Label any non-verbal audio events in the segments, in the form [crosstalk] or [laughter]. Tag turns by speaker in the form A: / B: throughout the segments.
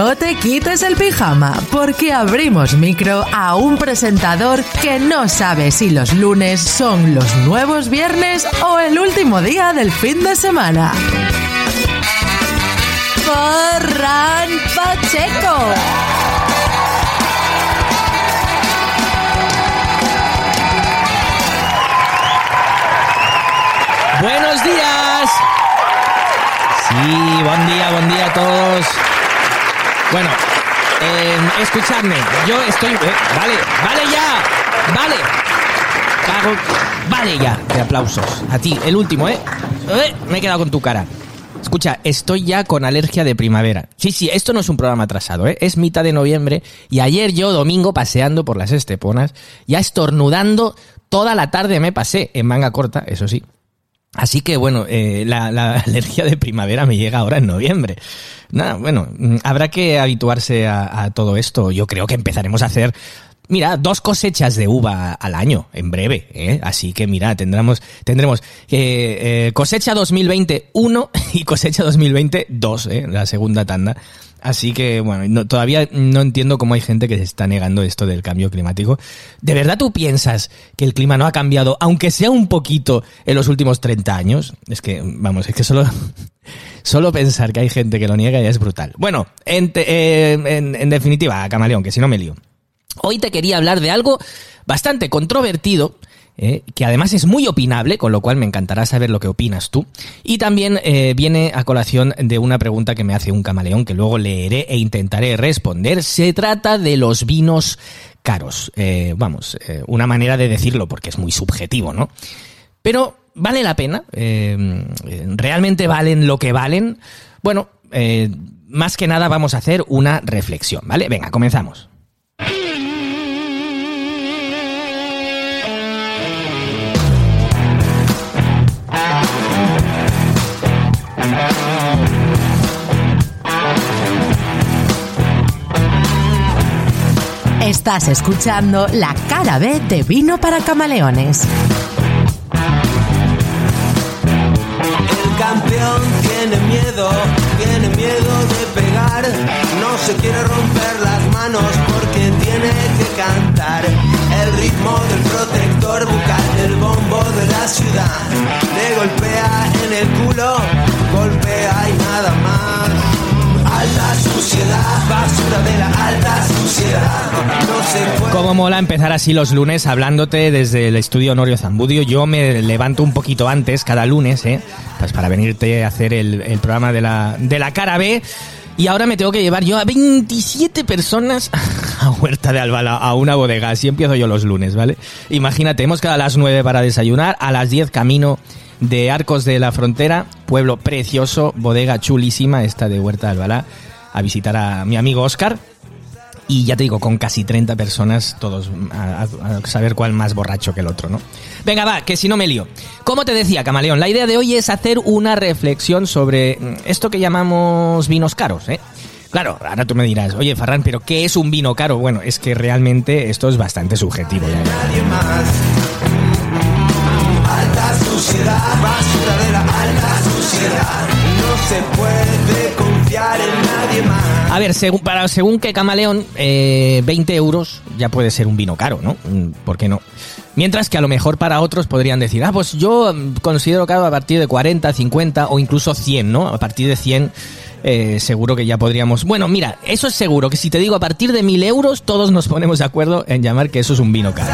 A: No te quites el pijama, porque abrimos micro a un presentador que no sabe si los lunes son los nuevos viernes o el último día del fin de semana. Ferran Pacheco.
B: Buenos días. Sí, buen día, buen día a todos. Bueno, eh, escuchadme, yo estoy... eh, vale, vale ya, vale. Cago- Vale ya, de aplausos. A ti, el último, ¿eh? Eh, Me he quedado con tu cara. Escucha, estoy ya con alergia de primavera. Sí, sí, esto no es un programa atrasado, ¿eh? Es mitad de noviembre y ayer yo, domingo, paseando por las esteponas, ya estornudando toda la tarde me pasé, en manga corta, eso sí. Así que bueno, eh, la, la [laughs] alergia de primavera me llega ahora en noviembre. Nada, bueno, mm, habrá que habituarse a, a todo esto. Yo creo que empezaremos a hacer, mira, dos cosechas de uva al año, en breve. ¿eh? Así que mira, tendremos, tendremos eh, eh, cosecha 2021 [laughs] y cosecha 2022, ¿eh? la segunda tanda. Así que, bueno, no- todavía no entiendo cómo hay gente que se está negando esto del cambio climático. ¿De verdad tú piensas que el clima no ha cambiado, aunque sea un poquito, en los últimos 30 años? Es que, vamos, es que solo, [laughs] solo pensar que hay gente que lo niega ya es brutal. Bueno, eh, en, en definitiva, Camaleón, que si no me lío. Hoy te quería hablar de algo bastante controvertido, eh, que además es muy opinable, con lo cual me encantará saber lo que opinas tú. Y también eh, viene a colación de una pregunta que me hace un camaleón que luego leeré e intentaré responder. Se trata de los vinos caros. Eh, vamos, una manera de decirlo porque es muy subjetivo, ¿no? Pero vale la pena, realmente valen lo que valen. Bueno, más que nada vamos a hacer una reflexión, ¿vale? Venga, comenzamos.
A: Estás escuchando la cara B de Vino para Camaleones.
C: El campeón tiene miedo, tiene miedo de pegar. No se quiere romper las manos porque tiene que cantar. El ritmo del protector bucal del bombo de la ciudad. Le golpea en el culo, golpea y nada más.
B: Cómo mola empezar así los lunes hablándote desde el estudio Honorio Zambudio. Yo me levanto un poquito antes cada lunes, ¿eh? Pues para venirte a hacer el, programa de la, de la cara B. Y ahora me tengo que llevar yo a 27 personas [laughs] a Huerta de Albala, a una bodega. Así empiezo yo los lunes, ¿vale? Imagínate, hemos quedado a las 9 para desayunar, a las 10 camino de Arcos de la Frontera, pueblo precioso, bodega chulísima, esta de Huerta de Albalá, a visitar a mi amigo Oscar. Y ya te digo, con casi 30 personas, todos a, saber cuál más borracho que el otro, ¿no? Venga, va, que si no me lío. Como te decía, Camaleón, la idea de hoy es hacer una reflexión sobre mm, esto que llamamos vinos caros, ¿eh? Claro, ahora tú me dirás, oye, Farran, ¿pero qué es un vino caro? Bueno, es que realmente esto es bastante subjetivo. ya, ya.
C: nadie más. Alta suciedad, basura de alta suciedad. No se puede
B: A ver, según, para, según que Camaleón, eh, 20 euros ya puede ser un vino caro, ¿no? Mm, ¿Por qué no? Mientras que a lo mejor para otros podrían decir, ah, pues yo mm, considero caro a partir de 40, 50 o incluso 100, ¿no? A partir de 100 eh, seguro que ya podríamos... Bueno, mira, eso es seguro, que si te digo a partir de 1000 euros, todos nos ponemos de acuerdo en llamar que eso es un vino caro.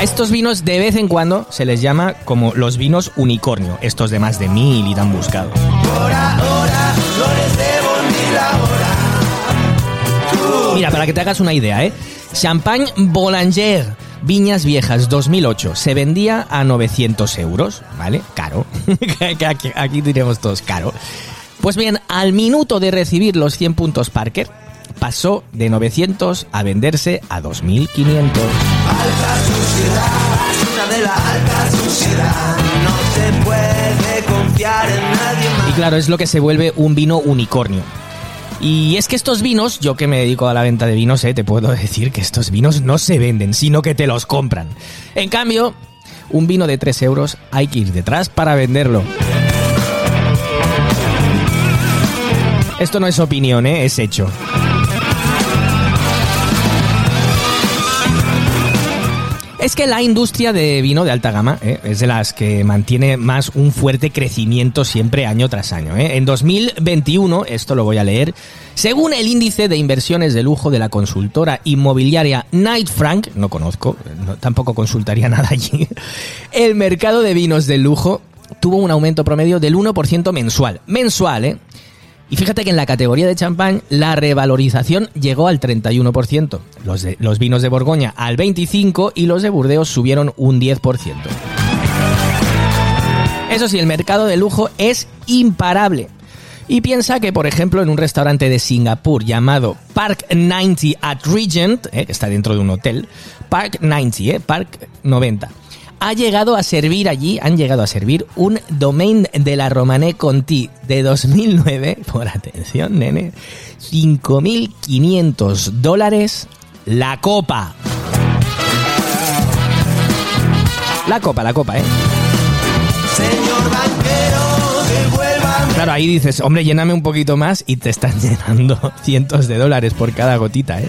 B: Estos vinos de vez en cuando se les llama como los vinos unicornio, estos de más de mil y tan buscados. Mira, para que te hagas una idea, ¿eh? Champagne Boulanger, Viñas Viejas 2008, se vendía a 900 euros, ¿vale? Caro. [laughs] Aquí, aquí diremos todos caro. Pues bien, al minuto de recibir los 100 puntos Parker, pasó de 900 a venderse a 2500.
C: Alta suciedad, basura de la alta suciedad.
B: Y claro, es lo que se vuelve un vino unicornio. Y es que estos vinos, yo que me dedico a la venta de vinos, eh, te puedo decir que estos vinos no se venden, sino que te los compran. En cambio, un vino de 3 euros hay que ir detrás para venderlo. Esto no es opinión, ¿eh? es hecho. Es que la industria de vino de alta gama ¿eh? es de las que mantiene más un fuerte crecimiento siempre año tras año. ¿eh? En 2021, esto lo voy a leer, según el índice de inversiones de lujo de la consultora inmobiliaria Knight Frank, no conozco, tampoco consultaría [laughs] nada allí, el mercado de vinos de lujo tuvo un aumento promedio del 1% mensual. Mensual, ¿eh? Y fíjate que en la categoría de champán la revalorización llegó al 31%, los, de, los vinos de Borgoña al 25% y los de Burdeos subieron un 10%. Eso sí, el mercado de lujo es imparable. Y piensa que, por ejemplo, en un restaurante de Singapur llamado Park 90 at Regent, eh, que está dentro de un hotel, Park 90, eh, Park 90, ha llegado a servir allí, han llegado a servir un domain de la Romané Conti de 2009, [laughs] por atención, nene, 5.500 dólares la copa. La copa, la copa, ¿eh?
C: Señor banquero.
B: Claro, ahí dices, hombre, lléname un poquito más y te están [laughs] llenando cientos de dólares por cada gotita, ¿eh?